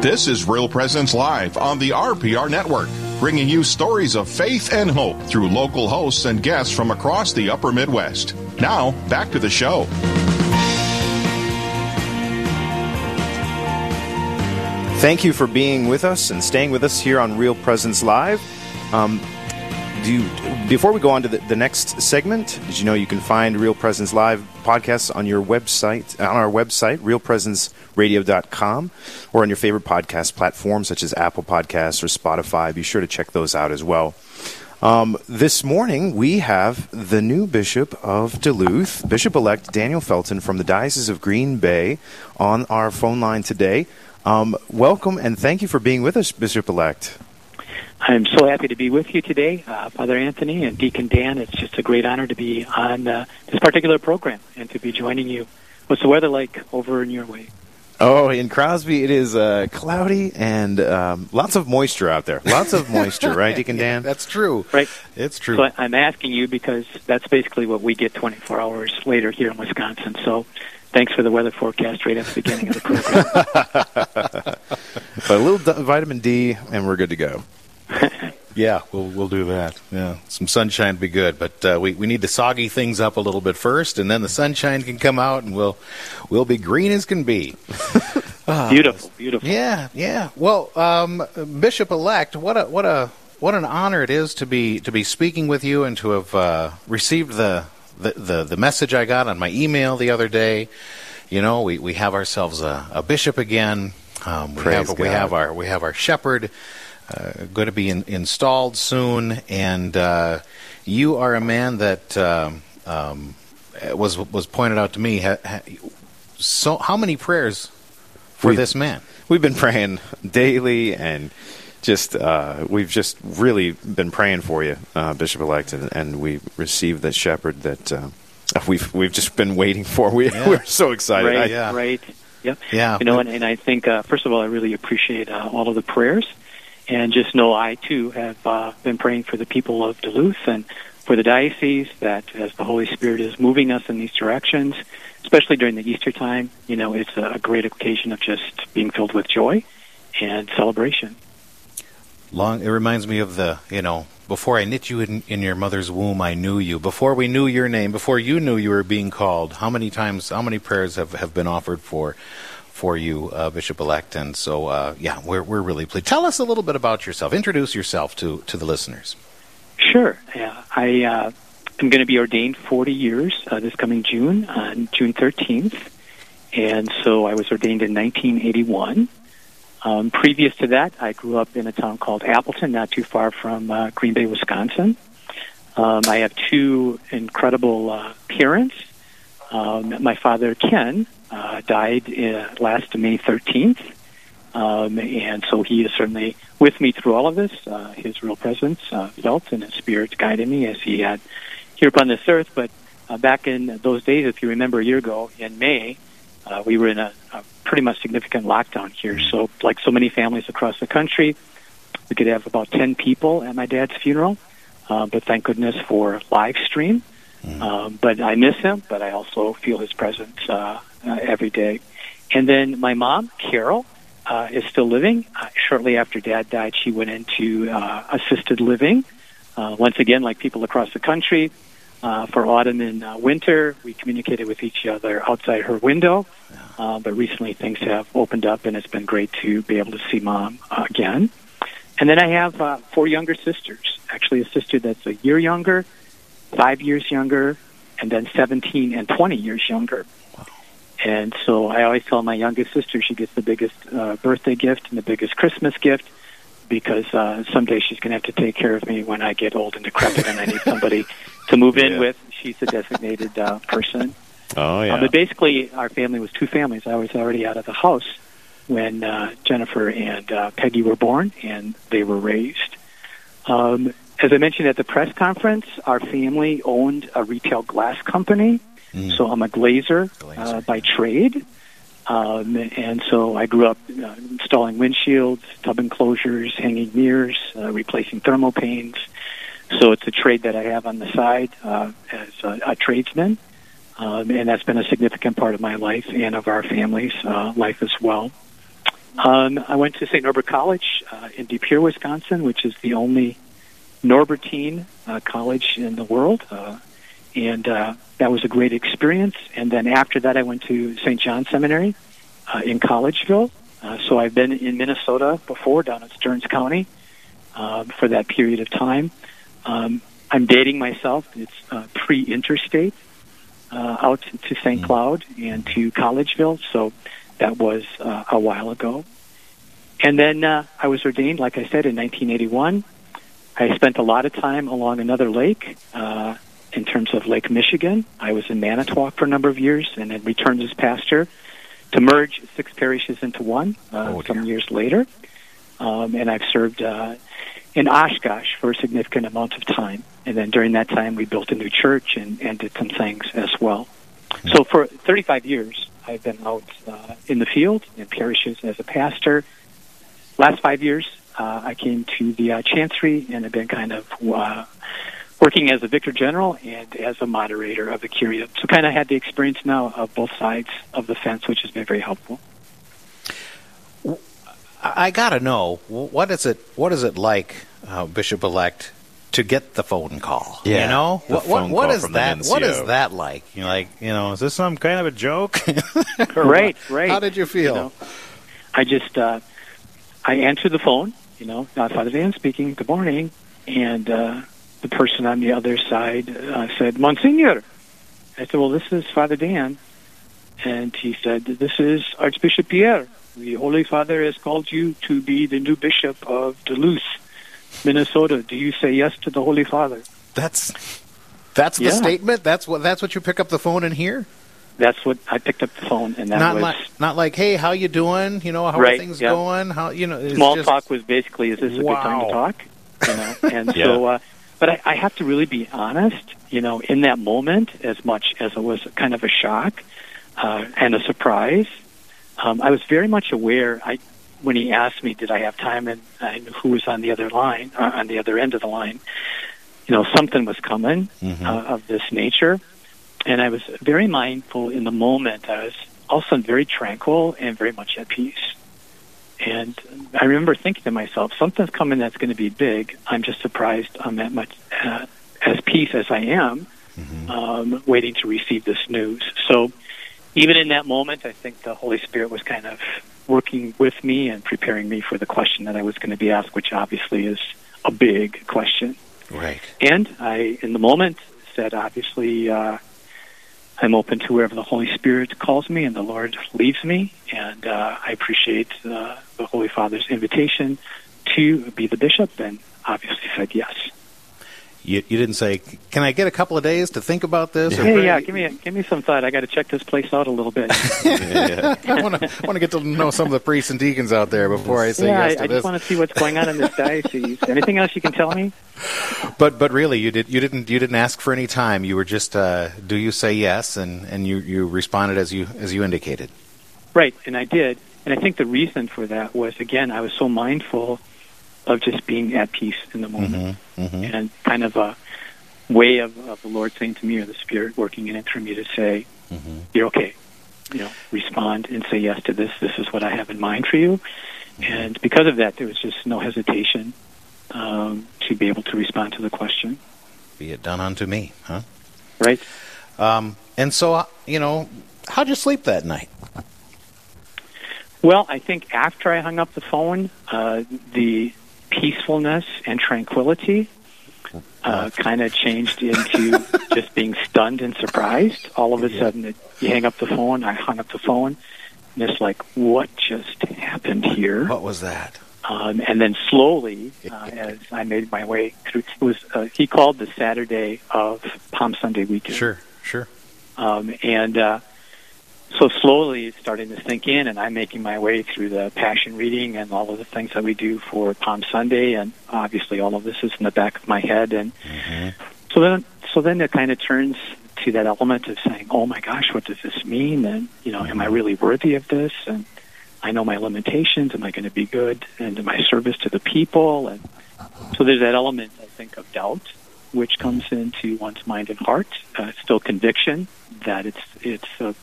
This is Real Presence Live on the RPR Network, bringing you stories of faith and hope through local hosts and guests from across the upper Midwest. Now, back to the show. Thank you for being with us and staying with us here on Real Presence Live. Um, do before we go on to the, the, next segment, did you know you can find Real Presence Live podcasts on your website, on our website, realpresenceradio.com, or on your favorite podcast platform such as Apple Podcasts or Spotify. Be sure to check those out as well. Um, this morning, we have the new Bishop of Duluth, Bishop elect Daniel Felton from the Diocese of Green Bay, on our phone line today. Um, welcome and thank you for being with us, Bishop elect. I'm so happy to be with you today, uh, Father Anthony and Deacon Dan. It's just a great honor to be on uh, this particular program and to be joining you. What's the weather like over in your way? Oh, in Crosby, it is uh, cloudy and um, lots of moisture out there. Lots of moisture, right, Deacon Dan? that's true. Right. It's true. So I'm asking you because that's basically what we get 24 hours later here in Wisconsin. So thanks for the weather forecast right at the beginning of the program. but a little vitamin D, and we're good to go. yeah, we'll we'll do that. Yeah, some sunshine would be good, but uh, we we need to soggy things up a little bit first, and then the sunshine can come out, and we'll we'll be green as can be. uh, beautiful, beautiful. Yeah, yeah. Well, um, Bishop elect, what a what a what an honor it is to be to be speaking with you and to have uh, received the, the, the the message I got on my email the other day. You know, we, we have ourselves a, a bishop again. Um, we Praise have God. we have our we have our shepherd uh, going to be in, installed soon, and uh, you are a man that um, um, was was pointed out to me. Ha, ha, so, how many prayers for we've, this man? We've been praying daily, and just uh, we've just really been praying for you, uh, Bishop elect, and, and, we received the shepherd that uh, we've we've just been waiting for. We yeah. we're so excited. Right, I, yeah. right. Yep. Yeah. You know, and, and I think uh, first of all, I really appreciate all of the prayers and just know I too have uh, been praying for the people of Duluth and for the diocese that as the Holy Spirit is moving us in these directions, especially during the Easter time, you know, it's a great occasion of just being filled with joy and celebration. Long, it reminds me of the, you know, before I knit you in, in your mother's womb, I knew you. Before we knew your name, before you knew you were being called, how many times, how many prayers have, have been offered for for you, uh, Bishop elect. And so, uh, yeah, we're, we're really pleased. Tell us a little bit about yourself. Introduce yourself to, to the listeners. Sure. Yeah, I uh, am going to be ordained 40 years uh, this coming June, on June 13th. And so I was ordained in 1981. Um, previous to that, I grew up in a town called Appleton, not too far from uh, Green Bay, Wisconsin. Um, I have two incredible uh, parents. Um, my father, Ken, uh, died uh, last May 13th. Um, and so he is certainly with me through all of this. Uh, his real presence uh, felt and his spirit guided me as he had here upon this earth. But uh, back in those days, if you remember a year ago in May, uh, we were in a, a pretty much significant lockdown here. So, like so many families across the country, we could have about 10 people at my dad's funeral. Uh, but thank goodness for live stream. Mm. Um, but I miss him, but I also feel his presence uh, uh, every day. And then my mom, Carol, uh, is still living. Uh, shortly after Dad died, she went into uh, assisted living. Uh, once again, like people across the country, uh, for autumn and uh, winter, we communicated with each other outside her window. Uh, but recently, things have opened up, and it's been great to be able to see Mom uh, again. And then I have uh, four younger sisters. Actually, a sister that's a year younger, five years younger, and then 17 and 20 years younger. And so I always tell my youngest sister she gets the biggest uh, birthday gift and the biggest Christmas gift because uh, someday she's going to have to take care of me when I get old and decrepit and I need somebody to move yeah. in with. She's a designated uh, person. Oh, yeah. Uh, but basically, our family was two families. I was already out of the house when uh, Jennifer and uh, Peggy were born, and they were raised. Um, as I mentioned at the press conference, our family owned a retail glass company Mm. So I'm a glazer, glazer. Uh, by trade. Um, and so I grew up uh, installing windshields, tub enclosures, hanging mirrors, uh, replacing thermopanes. So it's a trade that I have on the side uh, as a, a tradesman. Um, and that's been a significant part of my life and of our family's uh, life as well. Um, I went to St. Norbert College uh, in De Pere, Wisconsin, which is the only Norbertine uh, college in the world. Uh, and uh, that was a great experience. And then after that, I went to St. John Seminary uh, in Collegeville. Uh, so I've been in Minnesota before, down in Stearns County, uh, for that period of time. Um, I'm dating myself. It's uh, pre-interstate uh, out to St. Cloud and to Collegeville. So that was uh, a while ago. And then uh, I was ordained, like I said, in 1981. I spent a lot of time along another lake uh, in terms of Lake Michigan. I was in Manitowoc for a number of years and then returned as pastor to merge six parishes into one uh, Oh, some years later. Um, and I've served uh, in Oshkosh for a significant amount of time. And then during that time, we built a new church and, and did some things as well. So for 35 years, I've been out uh, in the field in parishes as a pastor. Last five years, uh, I came to the uh, Chancery and have been kind of uh, working as a vicar general and as a moderator of the Curia. So kind of had the experience now of both sides of the fence, which has been very helpful. I, I gotta know what is it? What is it like, uh, Bishop elect, to get the phone call? Yeah, you know the what? What, phone what call is from the that? What is that like? You know, like you know, is this some kind of a joke? Or Right, right. How did you feel? You know, I just uh, I answered the phone. You know, Father Dan speaking. Good morning, and uh, the person on the other side uh, said, "Monsignor." I said, "Well, this is Father Dan," and he said, "This is Archbishop Pierre. The Holy Father has called you to be the new bishop of Duluth, Minnesota. Do you say yes to the Holy Father?" That's that's the Yeah. statement. That's what that's what you pick up the phone and hear. That's what I picked up the phone, and that Not was like not like, hey, how you doing? You know, how are things yeah. going? How you know? It's small just, talk was basically, is this a good time to talk? You know, and so, uh, but I, I have to really be honest. You know, in that moment, as much as it was kind of a shock uh, and a surprise, um, I was very much aware. I when he asked me, did I have time, and knew who was on the other line, uh, on the other end of the line. You know, something was coming Mhm. uh, of this nature, and I was very mindful in the moment. I was also very tranquil and very much at peace. And I remember thinking to myself, something's coming that's going to be big. I'm just surprised I'm that much uh, as peace as I am, um, waiting to receive this news. So even in that moment, I think the Holy Spirit was kind of working with me and preparing me for the question that I was going to be asked, which obviously is a big question. right. And I, in the moment, said, obviously, uh, I'm open to wherever the Holy Spirit calls me and the Lord leads me. And uh, I appreciate uh, the Holy Father's invitation to be the bishop, and obviously said yes. You, you didn't say, can I get a couple of days to think about this? or Hey, yeah, give me a, give me some thought. I got to check this place out a little bit. I want to want to get to know some of the priests and deacons out there before I say yeah, yes to I, I this. just want to see what's going on in this diocese. Anything else you can tell me? But but really, you did you didn't you didn't ask for any time. You were just uh, do you say yes, and, and you, you responded as you as you indicated. Right, and I did. And I think the reason for that was, again, I was so mindful of just being at peace in the moment. Mm-hmm. and kind of a way of, of the Lord saying to me or the Spirit working in it through me to say, Mhm. "You're okay." You know, respond and say yes to this. This is what I have in mind for you. And because of that, there was just no hesitation um, to be able to respond to the question. Be it done unto me, huh? Right. Um, and so uh, you know, how'd you sleep that night? Well, I think after I hung up the phone, uh, the peacefulness and tranquility uh, kind of changed into just being stunned and surprised. All of a sudden, it, you hang up the phone. I hung up the phone, and it's like, what just happened here? What was that? Um, and then slowly, uh, as I made my way through, it was uh, he called the Saturday of Palm Sunday weekend. Sure, sure. Um, and uh, so slowly it's starting to sink in, and I'm making my way through the Passion reading and all of the things that we do for Palm Sunday, and obviously all of this is in the back of my head. And mm-hmm. so then, so then it kind of turns to that element of saying, "Oh my gosh, what does this mean?" And you know, am I mm-hmm. really worthy of this? And I know my limitations. Am I going to be good? And my service to the people? And so there's that element, I think, of doubt, which comes mm-hmm. into one's mind and heart. Uh, still conviction that it's it's a,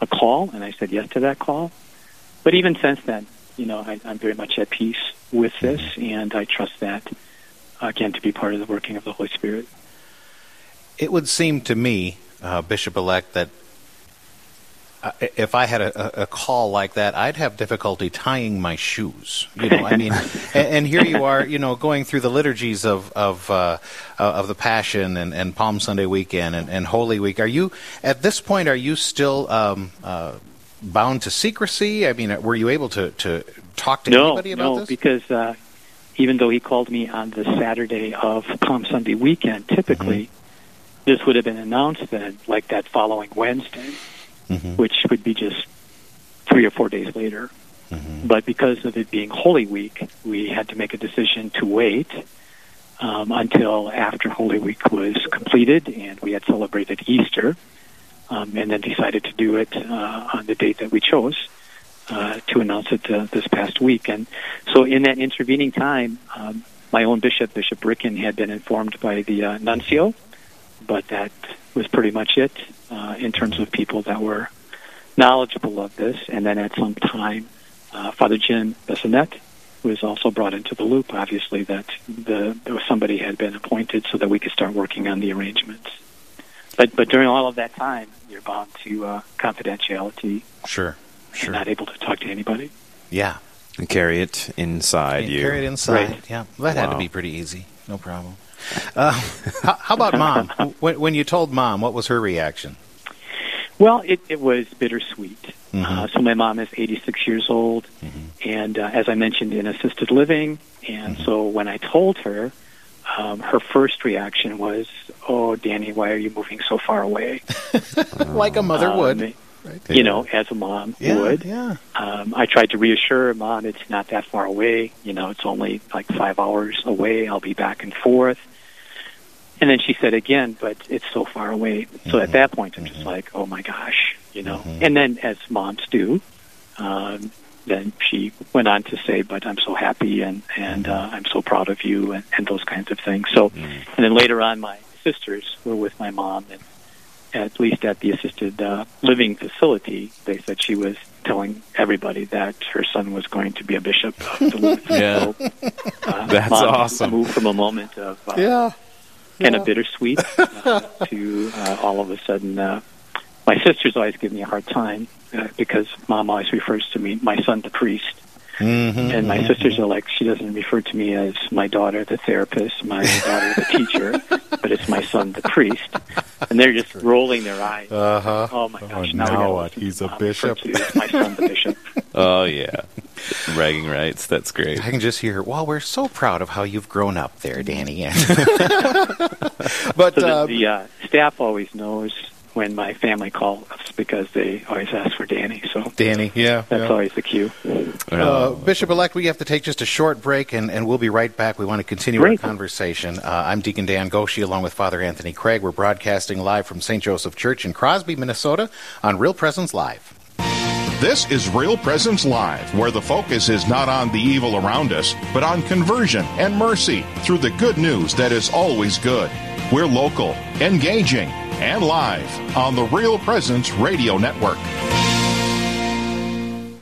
a call, and I said yes to that call. But even since then, you know, I, I'm very much at peace with this, and I trust that again to be part of the working of the Holy Spirit. It would seem to me, uh, Bishop elect, that if I had a, a, call like that, I'd have difficulty tying my shoes. You know, I mean, and, and, here you are, you know, going through the liturgies of of uh, uh, of the Passion and, and Palm Sunday weekend and, and, Holy Week. Are you at this point? Are you still um, uh, bound to secrecy? I mean, were you able to to talk to no, anybody about no, this? No, because uh, even though he called me on the Saturday of Palm Sunday weekend, typically mm-hmm. this would have been announced then, like that following Wednesday mm-hmm. which would be just three or four days later. Mm-hmm. But because of it being Holy Week, we had to make a decision to wait um, until after Holy Week was completed and we had celebrated Easter, um, and then decided to do it uh, on the date that we chose uh, to announce it uh, this past week. And so, in that intervening time, um, my own bishop, Bishop Ricken, had been informed by the uh, nuncio, but that was pretty much it uh, in terms of people that were knowledgeable of this. And then at some time, uh, Father Jim Bissonette was also brought into the loop. Obviously, that the somebody had been appointed so that we could start working on the arrangements. But but during all of that time, you're bound to uh, confidentiality. Sure, sure. not able to talk to anybody. Yeah, and carry it inside you. Carry it inside. Right. Yeah, that wow. had to be pretty easy. No problem. Uh, how, how, about mom? when, when, you told mom, what was her reaction? Well, it, it was bittersweet. Mm-hmm. Uh, so my mom is 86 years old, mm-hmm. and uh, as I mentioned, in assisted living. And mm-hmm. so when I told her, um, her first reaction was, "Oh, Danny, why are you moving so far away?" like a mother um, would. Right. You know, as a mom yeah, would. Yeah. Um, I tried to reassure her, Mom, it's not that far away. You know, it's only like five hours away. I'll be back and forth. And then she said again, but it's so far away. Mm-hmm. So at mm-hmm. that point, I'm just mm-hmm. like, oh my gosh, you know. Mm-hmm. And then, as moms do, um, then she went on to say, "But I'm so happy and and uh, I'm so proud of you," and, and those kinds of things. So, mm-hmm. and then later on, my sisters were with my mom, and at least at the assisted uh, living facility, they said she was telling everybody that her son was going to be a bishop of Duluth. yeah, so, uh, that's awesome. Moved from a moment of uh, yeah kind of bittersweet uh, to uh, all of a sudden. Uh, my sisters always give me a hard time uh, because mom always refers to me, my son, the priest. Mm-hmm, and my mm-hmm. sisters are like, she doesn't refer to me as my daughter, the therapist, my daughter, the teacher, but it's my son, the priest. And they're just rolling their eyes. Uh-huh. Oh my gosh! Oh, now, now what? He's a bishop. my son, the bishop. oh yeah, bragging rights. That's great. I can just hear. Well, we're so proud of how you've grown up there, Danny. but so the, uh, the uh, staff always knows when my family calls because they always ask for Danny. So Danny, yeah, that's yeah. always the cue. Uh, Bishop elect, we have to take just a short break, and, and we'll be right back. We want to continue Great. our conversation. Uh, I'm Deacon Dan Goshi, along with Father Anthony Craig. We're broadcasting live from St. Joseph Church in Crosby, Minnesota, on Real Presence Live. This is Real Presence Live, where the focus is not on the evil around us, but on conversion and mercy through the good news that is always good. We're local, engaging, and live on the Real Presence Radio Network.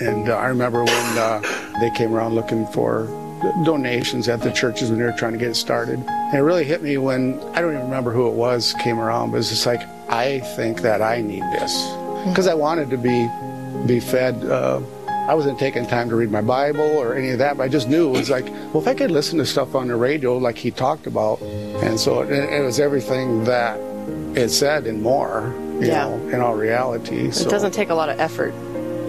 And uh, I remember when uh, they came around looking for donations at the churches when they were trying to get started. And it really hit me when I don't even remember who it was came around, but it's just like I think that I need this because I wanted to be be fed. Uh, I wasn't taking time to read my Bible or any of that, but I just knew it was like, well, if I could listen to stuff on the radio like he talked about, and so it, it was everything that it said and more. You yeah. know, in all reality. It doesn't take a lot of effort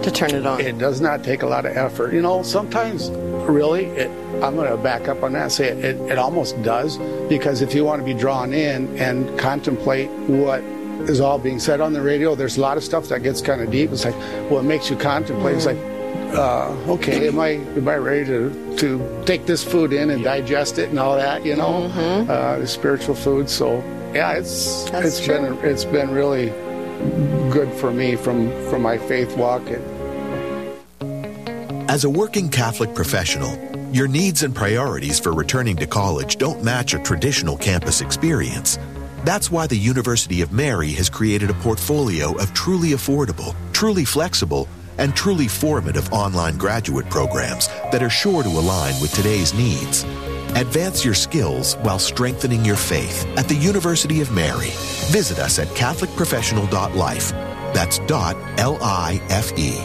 to turn it on. It does not take a lot of effort. You know, sometimes really, it, I'm going to back up on that and say it, it, it almost does because if you want to be drawn in and contemplate what is all being said on the radio, there's a lot of stuff that gets kind of deep. It's like, well, it makes you contemplate. It's like, uh, okay, am I am I ready to to take this food in and digest it and all that? You know, uh, the spiritual food. So yeah, it's That's it's true. been it's been really good for me from from my faith walk. As a working Catholic professional, your needs and priorities for returning to college don't match a traditional campus experience. That's why the University of Mary has created a portfolio of truly affordable, truly flexible, and truly formative online graduate programs that are sure to align with today's needs. Advance your skills while strengthening your faith at the University of Mary. Visit us at catholicprofessional.life. That's dot L I F E.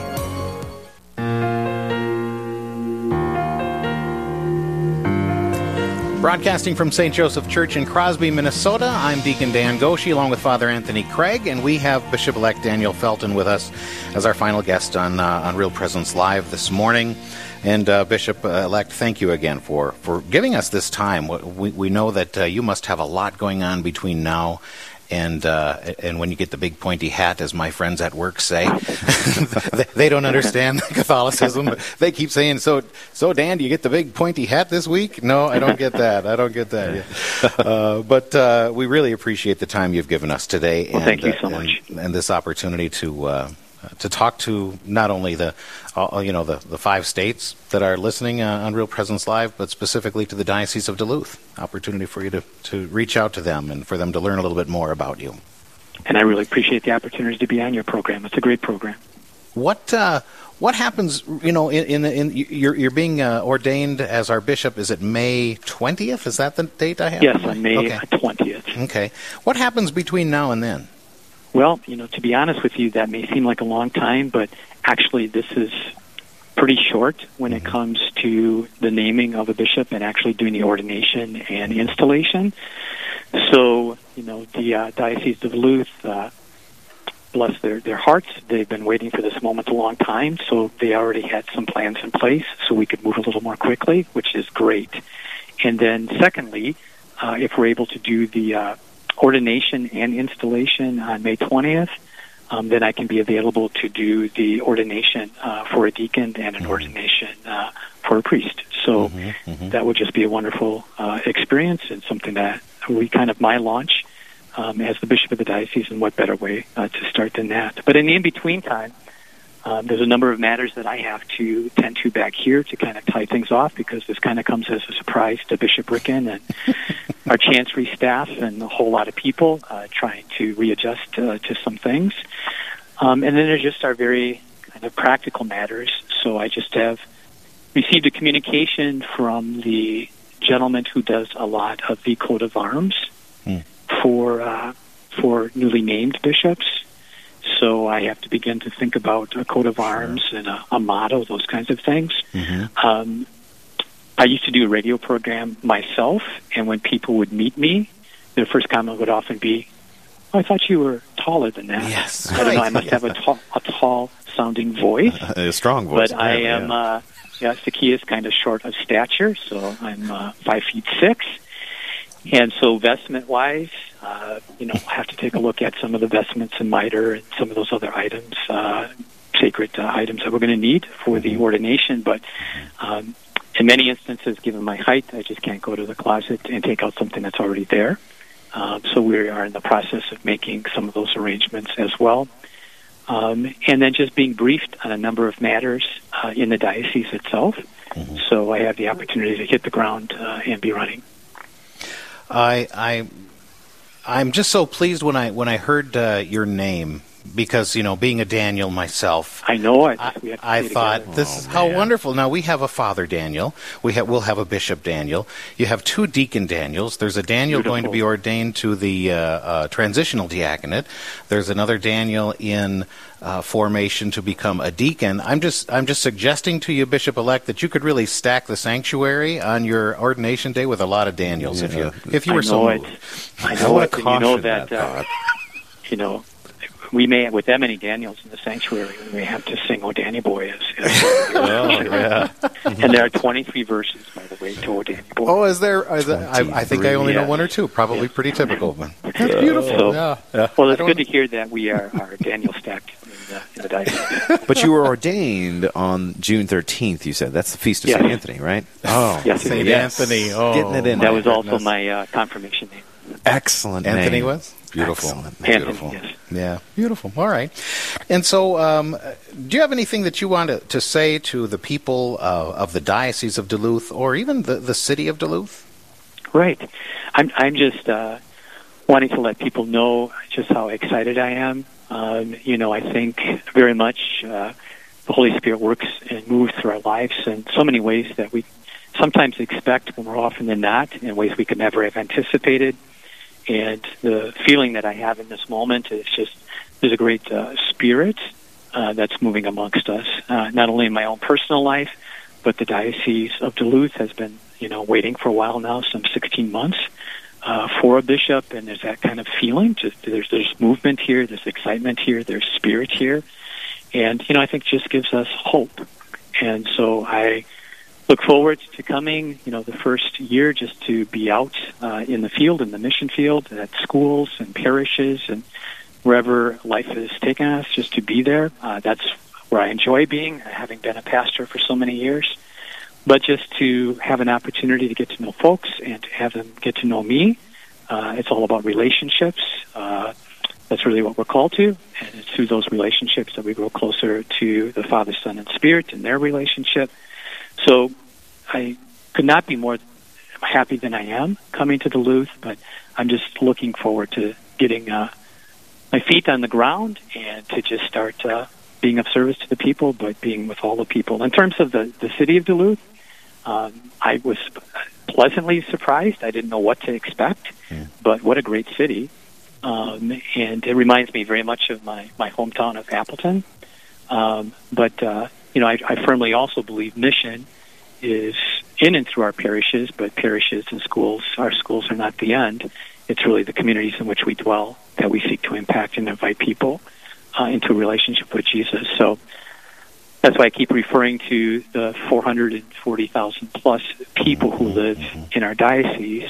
Broadcasting from St. Joseph Church in Crosby, Minnesota, I'm Deacon Dan Goshi along with Father Anthony Craig, and we have Bishop elect Daniel Felton with us as our final guest on, uh, on Real Presence Live this morning. And uh, Bishop elect, thank you again for, for giving us this time. We, we know that uh, you must have a lot going on between now and uh, and when you get the big pointy hat, as my friends at work say, they, don't understand Catholicism. They keep saying, "So, so Dan, do you get the big pointy hat this week?" No, I don't get that. I don't get that. Uh, but uh, we really appreciate the time you've given us today. Well, and, thank you uh, so much. and, and this opportunity to. Uh, to talk to not only the, uh, you know, the, the five states that are listening uh, on Real Presence Live, but specifically to the Diocese of Duluth. Opportunity for you to, to reach out to them and for them to learn a little bit more about you. And I really appreciate the opportunity to be on your program. It's a great program. What uh, what happens? You know, in, in, in you're you're being uh, ordained as our bishop. Is it May twentieth? Is that the date I have? Yes, on May Okay. 20th. Okay. What happens between now and then? Well, you know, to be honest with you, that may seem like a long time, but actually, this is pretty short when it comes to the naming of a bishop and actually doing the ordination and installation. So, you know, the uh, Diocese of Duluth, uh, bless their, their hearts, they've been waiting for this moment a long time, so they already had some plans in place so we could move a little more quickly, which is great. And then, secondly, uh, if we're able to do the uh, ordination and installation on May 20th, um, then I can be available to do the ordination uh, for a deacon and an ordination uh, for a priest. So that would just be a wonderful uh, experience and something that we kind of my launch um, as the bishop of the diocese. And what better way uh, to start than that? But in the in between time, um, there's a number of matters that I have to tend to back here to kind of tie things off because this kind of comes as a surprise to Bishop Ricken and our chancery staff and a whole lot of people uh, trying to readjust uh, to some things. Um, and then there's just our very kind of practical matters. So I just have received a communication from the gentleman who does a lot of the coat of arms for uh, for newly named bishops. So I have to begin to think about a coat of arms and a, a motto, those kinds of things. Um, I used to do a radio program myself, and when people would meet me, their first comment would often be, oh, "I thought you were taller than that." Yes. I don't know. I must have a tall, a tall sounding voice, a strong voice. but I am. yeah. Uh, yeah, Saki is kind of short of stature, so I'm uh, five feet six. And so, vestment wise, uh, you know, I have to take a look at some of the vestments and mitre and some of those other items, uh, sacred uh, items that we're going to need for the ordination. But um, in many instances, given my height, I just can't go to the closet and take out something that's already there. Um, so we are in the process of making some of those arrangements as well. Um, and then just being briefed on a number of matters uh, in the diocese itself. So I have the opportunity to hit the ground uh, and be running. I I I'm just so pleased when I when I heard uh, your name because you know being a Daniel myself. I know it. I, we have to I thought together. this is how wonderful. Now we have a Father Daniel. We have we'll have a Bishop Daniel. You have two Deacon Daniels. There's a Daniel going to be ordained to the uh, uh, transitional diaconate. There's another Daniel in uh, formation to become a deacon. I'm just I'm just suggesting to you, Bishop elect, that you could really stack the sanctuary on your ordination day with a lot of Daniels if you if you I were so know it. moved. I know wanna it. You know caution that, that uh, you know, we may, have with that many Daniels in the sanctuary, we may have to sing "O Danny Boy" as, as Oh, yeah. and there are 23 verses, by the way, to "O Danny Boy." Oh, is there? Is there I, I think I only know one or two. Probably Yeah. pretty typical. But that's beautiful. So- yeah, yeah. well, it's good to hear that we are, are Daniel stacked in the, in the. But you were ordained on June 13th, you said. That's the Feast of Yes. St. Anthony, right? Oh, Yes, St. yes. Anthony. Oh, Getting it in. that my was also my uh, confirmation name. excellent Anthony name. was beautiful. Excellent. Beautiful. yes. Yeah, beautiful. All right. And so, um, do you have anything that you want to, to say to the people uh, of the Diocese of Duluth or even the, the city of Duluth? Right. I'm I'm just uh, wanting to let people know just how excited I am. Um, you know, I think very much uh, the Holy Spirit works and moves through our lives in so many ways that we sometimes expect, more often than not, in ways we could never have anticipated. And the feeling that I have in this moment is just there's a great uh, spirit uh, that's moving amongst us, uh, not only in my own personal life, but the Diocese of Duluth has been, you know, waiting for a while now, some 16 months, uh, for a bishop, and there's that kind of feeling. Just there's there's movement here, there's excitement here, there's spirit here, and you know, I think just gives us hope. And so I look forward to coming, you know, the first year just to be out uh, in the field, in the mission field, at schools and parishes and wherever life has taken us, just to be there. Uh, that's where I enjoy being, having been a pastor for so many years. But just to have an opportunity to get to know folks and to have them get to know me. Uh, it's all about relationships. Uh, that's really what we're called to, and it's through those relationships that we grow closer to the Father, Son, and Spirit and their relationship. So I could not be more happy than I am coming to Duluth, but I'm just looking forward to getting uh, my feet on the ground and to just start uh, being of service to the people, but being with all the people. In terms of the, the city of Duluth, um, I was pleasantly surprised. I didn't know what to expect, but what a great city. Um, and it reminds me very much of my, my hometown of Appleton. Um, but, uh, you know, I, I firmly also believe mission is in and through our parishes, but parishes and schools, our schools are not the end. It's really the communities in which we dwell that we seek to impact and invite people uh, into a relationship with Jesus. So that's why I keep referring to the 440,000 plus people who live in our diocese.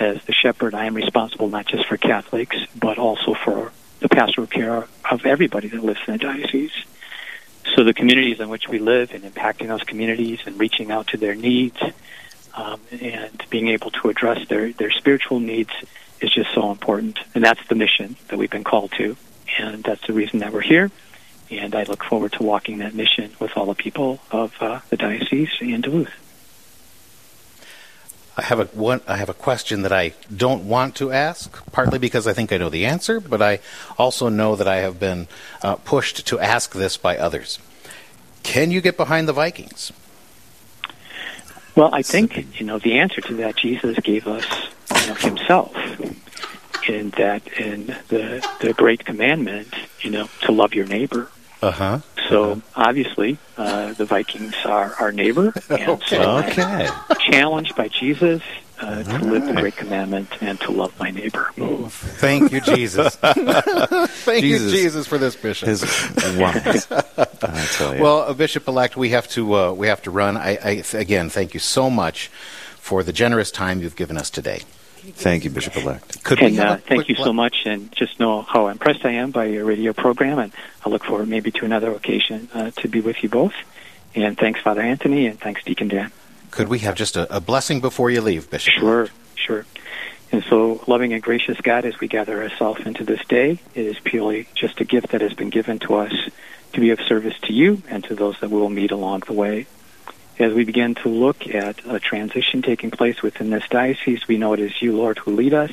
As the shepherd, I am responsible not just for Catholics, but also for the pastoral care of everybody that lives in the diocese. So the communities in which we live and impacting those communities and reaching out to their needs um, and being able to address their, their spiritual needs is just so important. And that's the mission that we've been called to. And that's the reason that we're here. And I look forward to walking that mission with all the people of uh, the diocese and Duluth. I have a one. I have a question that I don't want to ask, partly because I think I know the answer, but I also know that I have been uh, pushed to ask this by others. Can you get behind the Vikings? Well, I think you know the answer to that. Jesus gave us you know, Himself, in that in the the great commandment, you know, to love your neighbor. Uh huh. So obviously, uh, the Vikings are our neighbor, and so Okay. I'm challenged by Jesus uh, to live the great commandment and to love my neighbor. Thank you, Jesus. Thank Jesus. you, Jesus, for this bishop. His, wow. Tell you. Well, uh, Bishop elect, we have to uh, we have to run. I, I again thank you so much for the generous time you've given us today. thank you, Bishop elect. Could we And have uh, thank you pla- so much, and just know how impressed I am by your radio program, and I look forward maybe to another occasion uh, to be with you both. And thanks, Father Anthony, and thanks, Deacon Dan. Could we have just a, a blessing before you leave, Bishop? Sure, sure. And so, loving and gracious God, as we gather ourselves into this day, it is purely just a gift that has been given to us to be of service to you and to those that we will meet along the way. As we begin to look at a transition taking place within this diocese, we know it is you, Lord, who lead us,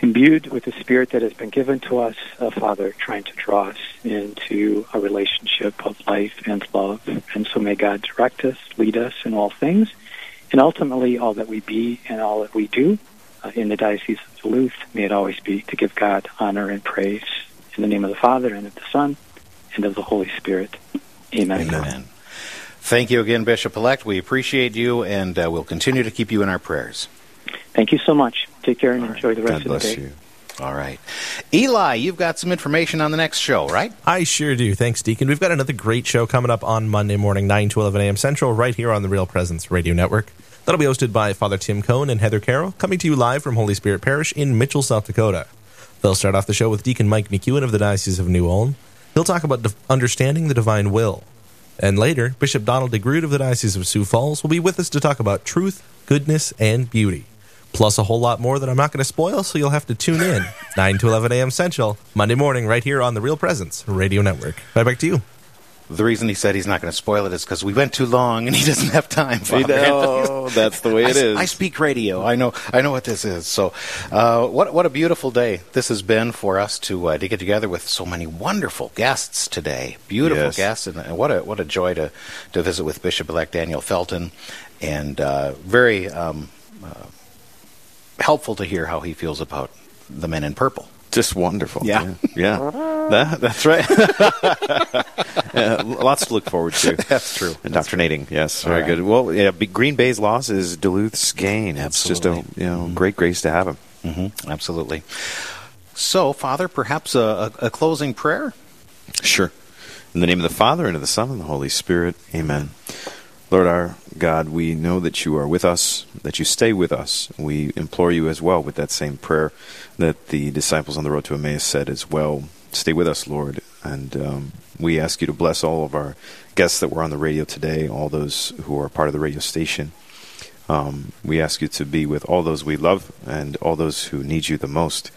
imbued with the Spirit that has been given to us, uh, Father, trying to draw us into a relationship of life and love. And so may God direct us, lead us in all things, and ultimately all that we be and all that we do uh, in the Diocese of Duluth, may it always be to give God honor and praise. In the name of the Father, and of the Son, and of the Holy Spirit. Amen. Amen. Thank you again, Bishop elect. We appreciate you, and uh, we'll continue to keep you in our prayers. Thank you so much. Take care and All right. enjoy the rest God of the bless day. you. All right. Eli, you've got some information on the next show, right? I sure do. Thanks, Deacon. We've got another great show coming up on Monday morning, 9 to 11 a.m. Central, right here on the Real Presence Radio Network. That'll be hosted by Father Tim Cohn and Heather Carroll, coming to you live from Holy Spirit Parish in Mitchell, South Dakota. They'll start off the show with Deacon Mike McEwen of the Diocese of New Ulm. He'll talk about de- understanding the divine will. And later, Bishop Donald DeGrood of the Diocese of Sioux Falls will be with us to talk about truth, goodness, and beauty. Plus a whole lot more that I'm not going to spoil, so you'll have to tune in. 9 to 11 a.m. Central, Monday morning, right here on the Real Presence Radio Network. Right back to you. The reason he said he's not going to spoil it is because we went too long and he doesn't have time. Father know, that's the way it I, is. I speak radio. I know. I know what this is. So, uh, what what a beautiful day this has been for us to uh, to get together with so many wonderful guests today. Beautiful Yes. guests, and, and what a what a joy to to visit with Bishop elect Daniel Felton, and uh, very um, uh, helpful to hear how he feels about the men in purple. Just wonderful. Yeah. Yeah. That- that's right. Yeah, lots to look forward to. That's true. Indoctrinating. Yes. Very right. good. Well, yeah, Green Bay's loss is Duluth's gain. It's just a Absolutely. you know great grace to have him. hmm Absolutely. So, Father, perhaps a, a, a closing prayer. Sure. In the name of the Father, and of the Son, and the Holy Spirit. Amen. Lord our God, we know that you are with us, that you stay with us. We implore you as well with that same prayer that the disciples on the road to Emmaus said as well. Stay with us, Lord. And um, we ask you to bless all of our guests that were on the radio today, all those who are part of the radio station. Um, we ask you to be with all those we love and all those who need you the most.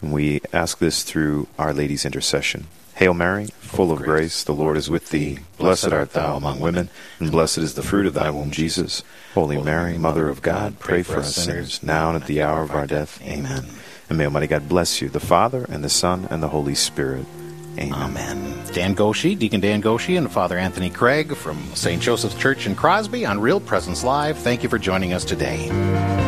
And we ask this through Our Lady's intercession. Hail Mary, full of grace, the Lord is with thee. Blessed art thou among women, and blessed is the fruit of thy womb, Jesus. Holy Mary, Mother of God, pray for us sinners, now and at the hour of our death. Amen. And may Almighty God bless you, the Father, and the Son, and the Holy Spirit. Amen. Amen. Dan Goshi, Deacon Dan Goshi, and Father Anthony Craig from St. Joseph's Church in Crosby on Real Presence Live. Thank you for joining us today.